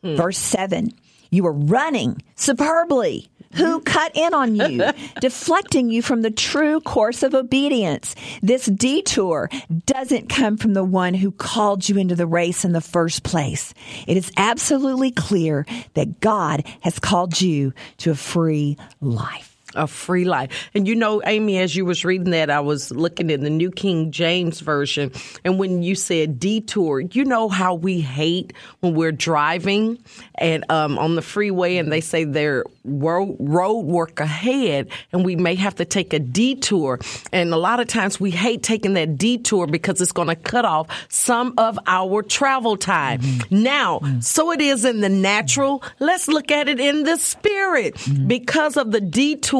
Verse 7 You are running superbly. Who cut in on you, deflecting you from the true course of obedience? This detour doesn't come from the one who called you into the race in the first place. It is absolutely clear that God has called you to a free life. A free life. And you know, Amy, as you was reading that, I was looking in the New King James version, and when you said detour, you know how we hate when we're driving and um, on the freeway, and they say there road, road work ahead, and we may have to take a detour. And a lot of times we hate taking that detour because it's going to cut off some of our travel time. Mm-hmm. Now, mm-hmm. so it is in the natural. Let's look at it in the spirit mm-hmm. because of the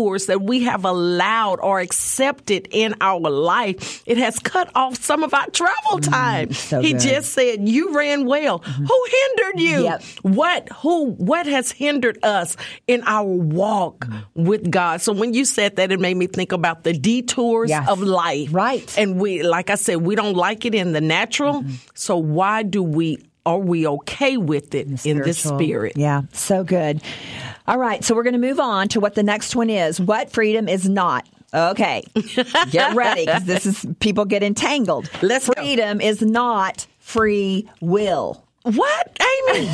detours that we have allowed or accepted in our life. It has cut off some of our travel mm, time. so he good. just said, "You ran well. Mm-hmm. Who hindered you? Yep. What? Who? What has hindered us in our walk mm. with God?" So when you said that, it made me think about the detours Yes. of life. Right. And we, like I said, we don't like it in the natural. Mm-hmm. So why do we? Are we okay with it in the Spiritual. spirit? Yeah, so good. All right, so we're going to move on to what the next one is. What freedom is not? Okay, get ready because this is people get entangled. Let's go. freedom is not free will. What, Amy?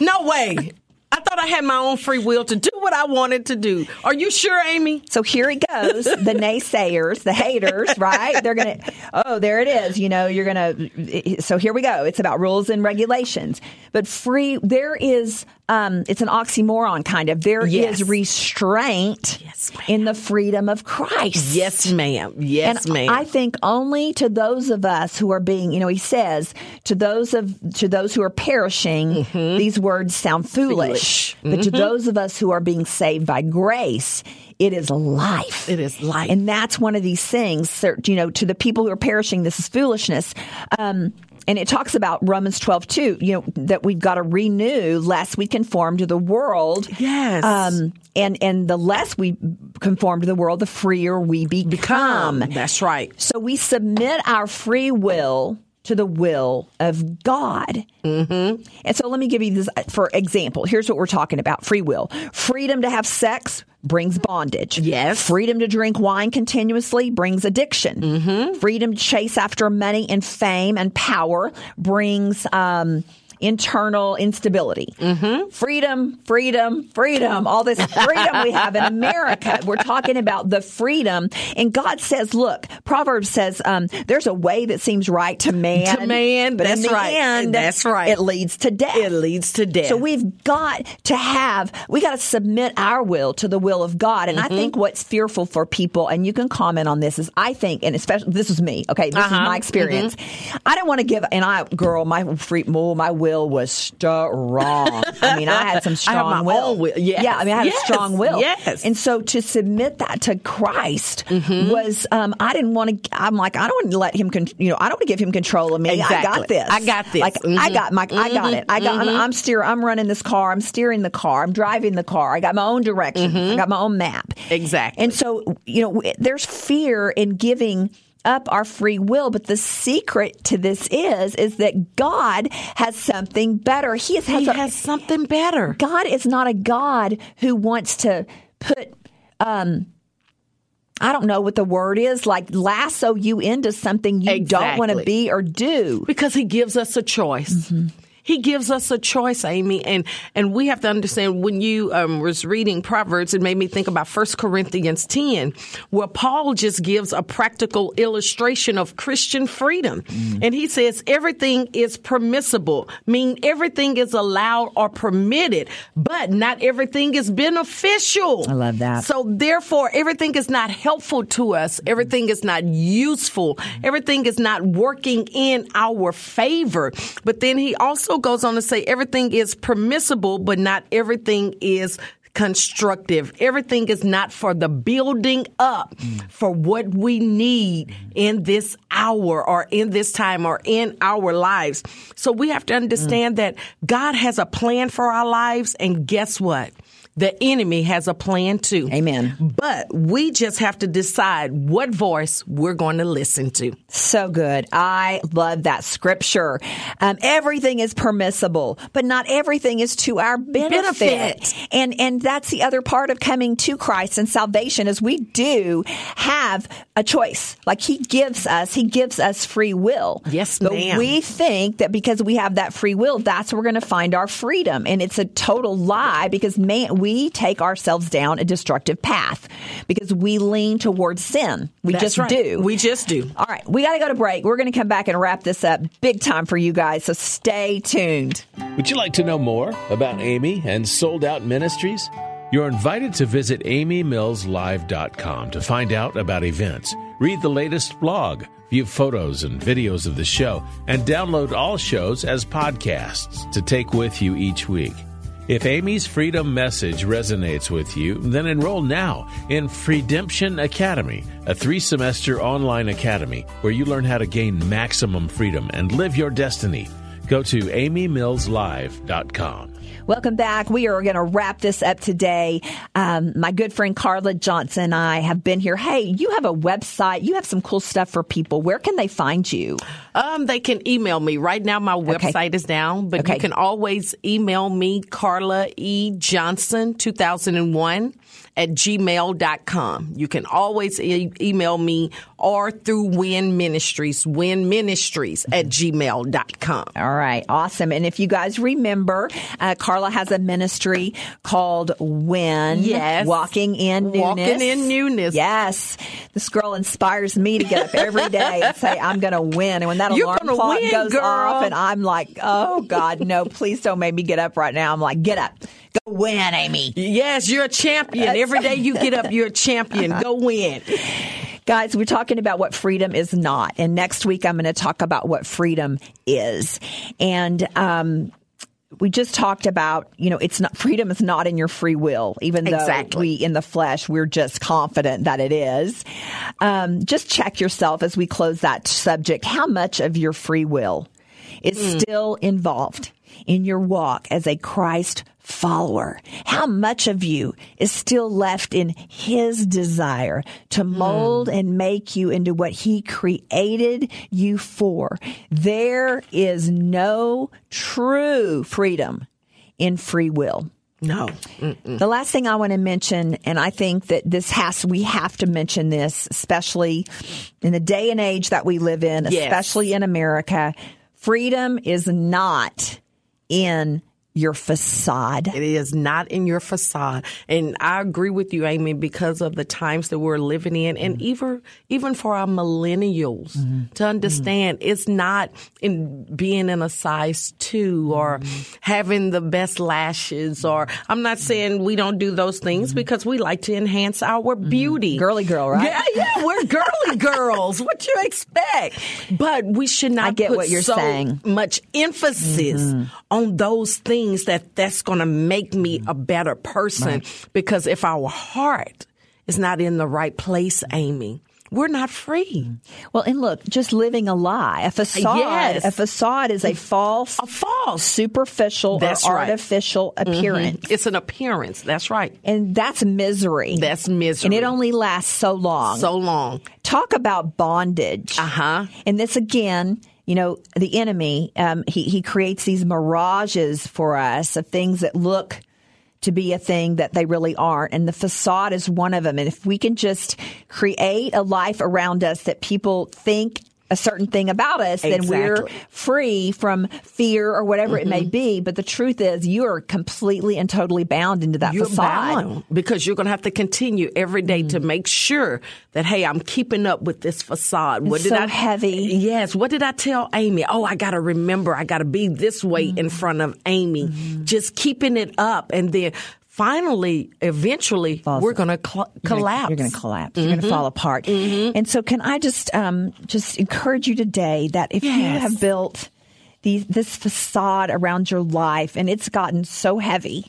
no way. I thought I had my own free will to do what I wanted to do. Are you sure, Amy? So here it goes. The naysayers, the haters, right? They're going to, oh, there it is. You know, you're going to, so here we go. It's about rules and regulations. But free, there is, um, it's an oxymoron kind of. There is Yes. restraint Yes, in the freedom of Christ. Yes, ma'am. Yes, and ma'am. I think only to those of us who are being, you know, he says to those of to those who are perishing, these words sound foolish, Mm-hmm. But to those of us who are being saved by grace, it is life. It is life. and that's one of these things. You know, to the people who are perishing, this is foolishness. Um, and it talks about Romans 12, too, you know, that we've got to renew lest we conform to the world. Yes. Um, and, and the less we conform to the world, the freer we become. That's right. So we submit our free will to the will of God. Mm-hmm. And so let me give you this for example. Here's what we're talking about free will. Freedom to have sex brings bondage. Yes. Freedom to drink wine continuously brings addiction. Mm-hmm. Freedom to chase after money and fame and power brings, um, internal instability. Mm-hmm. Freedom, freedom, freedom, all this freedom we have in America. We're talking about the freedom. And God says, look, Proverbs says, um, there's a way that seems right to man. To man, but that's in the right. end, That's right. It leads to death. It leads to death. So we've got to have, we got to submit our will to the will of God. And Mm-hmm. I think what's fearful for people, and you can comment on this, is I think, and especially, this is me, okay, this is Uh-huh. my experience. I don't want to give, and I, girl, my free, well, my will was strong. I mean, I had some I strong will. will. Yes. Yeah, I mean, I had Yes. a strong will. Yes. And so to submit that to Christ Mm-hmm. was, um, I didn't want to, I'm like, I don't want to let him, con- you know, I don't want to give him control of me. I got this. I got this. Like, I Mhm. got my, I got it. I got, I'm, I'm steer, I'm running this car. I'm steering the car. I'm driving the car. I got my own directions. I got my own map. Exactly. And so, you know, there's fear in giving up our free will, but the secret to this is, is that God has something better. He has, he a- has something better. God is not a God who wants to put, um, I don't know what the word is, like lasso you into something you don't want to be or do. because he gives us a choice. He gives us a choice, Amy, and and we have to understand. When you um, was reading Proverbs, it made me think about First Corinthians ten, where Paul just gives a practical illustration of Christian freedom, and he says everything is permissible, mean everything is allowed or permitted, but not everything is beneficial. I love that. So therefore, everything is not helpful to us. Everything is not useful. Everything is not working in our favor. But then he also goes on to say everything is permissible, but not everything is constructive. Everything is not for the building up for what we need in this hour or in this time or in our lives. So we have to understand that God has a plan for our lives. And guess what? The enemy has a plan too. Amen. But we just have to decide what voice we're going to listen to. So good. I love that scripture. Um, everything is permissible, but not everything is to our benefit. Benefit. And and that's the other part of coming to Christ and salvation is we do have a choice. Like He gives us, He gives us free will. Yes, but ma'am. we think that because we have that free will, that's where we're going to find our freedom, and it's a total lie because man, we take ourselves down a destructive path because we lean towards sin. We That's just right. do. We just do. All right, we got to go to break. We're going to come back and wrap this up big time for you guys, so stay tuned. Would you like to know more about Amy and Sold Out Ministries? You're invited to visit amymillslive.com to find out about events, read the latest blog, view photos and videos of the show, and download all shows as podcasts to take with you each week. If Amy's freedom message resonates with you, then enroll now in Freedemption Academy, a three semester online academy where you learn how to gain maximum freedom and live your destiny. Go to amymillslive.com. Welcome back. We are going to wrap this up today. Um, my good friend Carla Johnson and I have been here. Hey, you have a website. You have some cool stuff for people. Where can they find you? Um, they can email me. Right now, my website is down, but Okay. you can always email me, Carla E. Johnson, 2001 at gmail.com. You can always e- email me or through Win Ministries, Win Ministries at gmail.com. All right, awesome. And if you guys remember, uh, Carla has a ministry called Win. Yes. Walking in Newness. Walking in Newness. Yes. This girl inspires me to get up every day and say, I'm going to win. And when that You're alarm clock win, goes girl. off and I'm like, oh God, no, please don't make me get up right now. I'm like, get up. Go win, Amy. Yes, you're a champion. Every day you get up, you're a champion. Go win. Guys, we're talking about what freedom is not. And next week, I'm going to talk about what freedom is. And, um, we just talked about, you know, it's not freedom is not in your free will, even though Exactly. we in the flesh we're just confident that it is. Um, just check yourself as we close that subject. How much of your free will is still involved in your walk as a Christ follower? How much of you is still left in his desire to hmm. mold and make you into what he created you for? There is no true freedom in free will. No. The last thing I want to mention, and I think that this has, we have to mention this, especially in the day and age that we live in, Yes. especially in America. Freedom is not in your facade. It is not in your facade. And I agree with you, Amy, because of the times that we're living in and mm-hmm. even even for our millennials mm-hmm. to understand mm-hmm. it's not in being in a size two or mm-hmm. having the best lashes or I'm not saying we don't do those things mm-hmm. because we like to enhance our mm-hmm. beauty. Girly girl, right? Yeah, yeah, we're girly girls. What do you expect? But we should not I get put what you're so saying. much emphasis on those things means that that's going to make me a better person right. because if our heart is not in the right place, Amy, we're not free. Well, and look, just living a lie, a facade. Yes. A facade is a false, a false, superficial, that's or right. artificial mm-hmm. appearance. Mm-hmm. It's an appearance. That's right. And that's misery. That's misery. And it only lasts so long. So long. Talk about bondage. Uh huh. And this again you know, the enemy, um, he, he creates these mirages for us of things that look to be a thing that they really aren't. And the facade is one of them. And if we can just create a life around us that people think a certain thing about us, exactly. then we're free from fear or whatever mm-hmm. it may mm-hmm. be. But the truth is, you're completely and totally bound into that you're facade. Bound because you're going to have to continue every day mm-hmm. to make sure that hey, I'm keeping up with this facade. What it's did so I heavy? Yes. What did I tell Amy? Oh, I got to remember. I got to be this way mm-hmm. in front of Amy. Mm-hmm. Just keeping it up, and then finally, eventually, Falls we're going to cl- collapse. You're going to collapse. Mm-hmm. You're going to fall apart. Mm-hmm. And so, can I just um, just encourage you today that if yes. you have built these, this facade around your life and it's gotten so heavy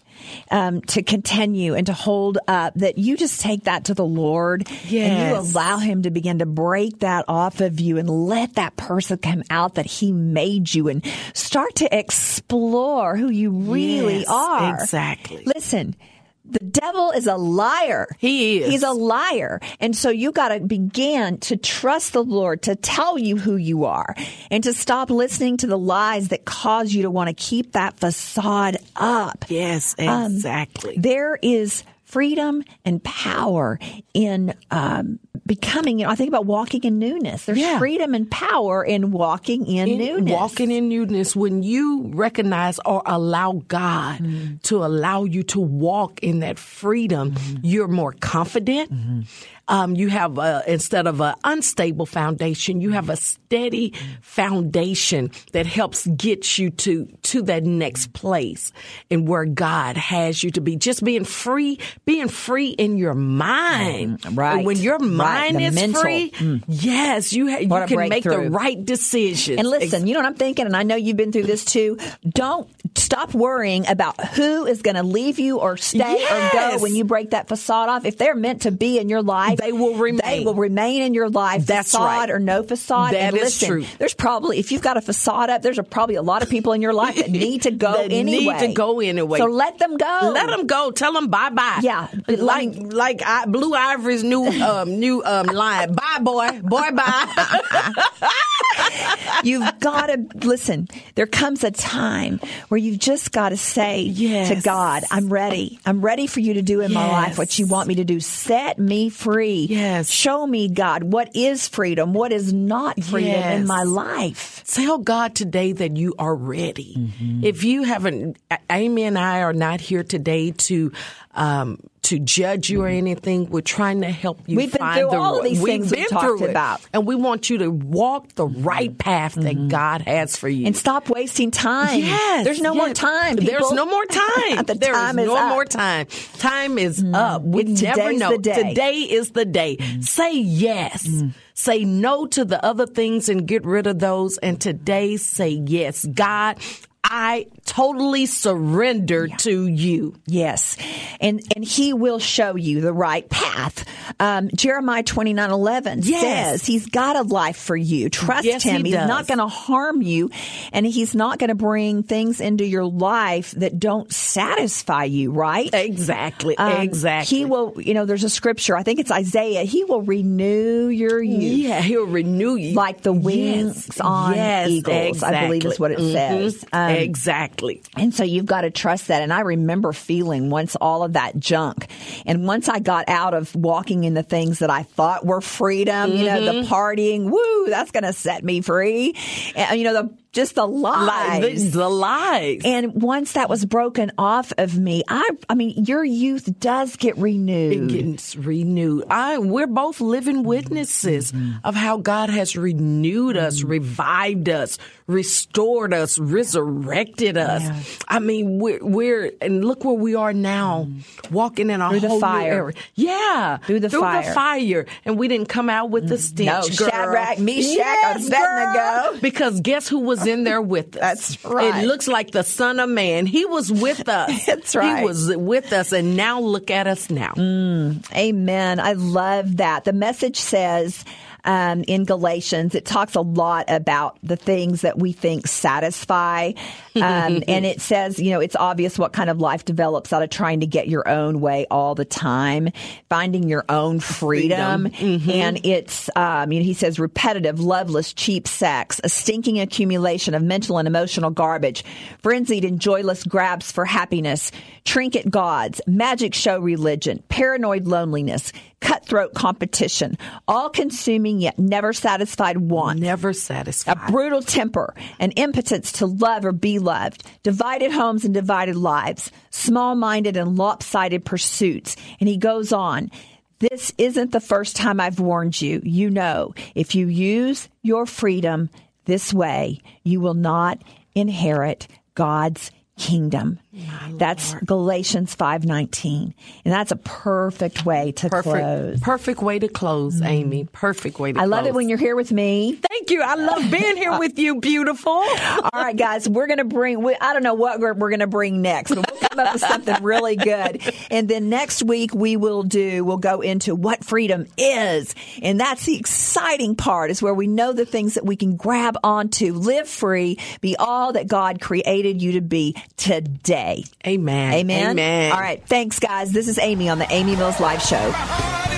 um, to continue and to hold up that you just take that to the Lord yes. and you allow Him to begin to break that off of you and let that person come out that He made you and start to explore who you really yes, are. Exactly. Listen the devil is a liar. He is. He's a liar. And so you got to begin to trust the Lord to tell you who you are and to stop listening to the lies that cause you to want to keep that facade up. Yes, exactly. Um, there is freedom and power in um, becoming. You know, I think about walking in newness. There's yeah. freedom and power in walking in, in, newness. Walking in newness when you recognize or allow God mm. to allow you to walk in that freedom, mm. you're more confident. Mm-hmm um, you have a, instead of an unstable foundation, you have a steady foundation that helps get you to to that next place and where God has you to be. Just being free, being free in your mind. Mm, right. And when your mind right. is mental. free, mm. yes, you ha- you can make the right decisions. And listen, you know what I'm thinking, and I know you've been through this too. Don't stop worrying about who is going to leave you or stay yes. or go when you break that facade off. If they're meant to be in your life, they will remain. They will remain in your life. That's facade right. or no facade. That and is listen, true. There's probably if you've got a facade up, there's a, probably a lot of people in your life that need to go anyway. Need to go anyway. So let them go. Let them go. Tell them bye bye. Yeah, like like I, Blue Ivory's new um, new um, line. Bye boy, boy bye. you've got to listen. There comes a time where you've just got to say yes. to God, "I'm ready. I'm ready for you to do in yes. my life what you want me to do. Set me free. Yes. Show me, God, what is freedom, what is not freedom yes. in my life. Tell God today that you are ready. Mm-hmm. If you haven't, Amy and I are not here today to um, to judge you or anything. We're trying to help you. We've been through the, all these things. we've things been we talked it. about, and we want you to walk the right path that mm-hmm. God has for you, and stop wasting time. Yes, there's no yes. more time. People. There's no more time. the there time is, is no up. more time. Time is mm. up. We it's never know. The day. Today is the day. Mm. Say yes. Say no to the other things and get rid of those. And today say yes. God, I totally surrender yeah. to you. Yes. And and he will show you the right path. Um, Jeremiah 29 11 yes. says he's got a life for you. Trust yes, him. He he's does. not going to harm you and he's not going to bring things into your life that don't satisfy you, right? Exactly. Um, exactly. He will, you know, there's a scripture, I think it's Isaiah, he will renew your youth. Yeah, he'll renew you. Like the wings yes. on eagles, exactly. I believe is what it mm-hmm. says. Um, exactly. And so you've got to trust that. And I remember feeling once all of that junk. And once I got out of walking in the things that I thought were freedom, mm-hmm. you know, the Mm-hmm. partying, woo, that's going to set me free. And, you know, the just the lies. the, the lies. And once that was broken off of me, I I mean, your youth does get renewed. It gets renewed. I we're both living witnesses mm-hmm. of how God has renewed us, mm-hmm. revived us, restored us, resurrected us. Yeah. I mean, we're we're and look where we are now, mm-hmm. walking in a through whole the fire. Yeah, through the through fire. the fire, and we didn't come out with the mm. stench. No, girl. Shadrach, Meshach, yes, Abednego. Because guess who was in there with us? That's right. It looks like the Son of Man. He was with us. That's right. He was with us, and now look at us now. Mm, amen. I love that. The message says um, in Galatians, it talks a lot about the things that we think satisfy. Um, and it says, you know, it's obvious what kind of life develops out of trying to get your own way all the time, finding your own freedom. freedom. Mm-hmm. And it's, um, you know, he says repetitive, loveless, cheap sex, a stinking accumulation of mental and emotional garbage, frenzied and joyless grabs for happiness, trinket gods, magic show religion, paranoid loneliness, cutthroat competition, all consuming yet never satisfied want. Never satisfied. A brutal temper, an impotence to love or be loved, divided homes and divided lives, small minded and lopsided pursuits. And he goes on. This isn't the first time I've warned you. You know, if you use your freedom this way, you will not inherit God's kingdom. That's Galatians 5:19. And that's a perfect way to perfect, close. Perfect way to close, mm. Amy. Perfect way to close. I close. love it when you're here with me. Thank you. I love being here with you, beautiful. All right, guys, we're going to bring we, I don't know what we're, we're going to bring next, but we'll come up with something really good. And then next week we will do we'll go into what freedom is. And that's the exciting part is where we know the things that we can grab onto, live free, be all that God created you to be today. Amen. Amen. Amen. All right. Thanks, guys. This is Amy on the Amy Mills Live Show.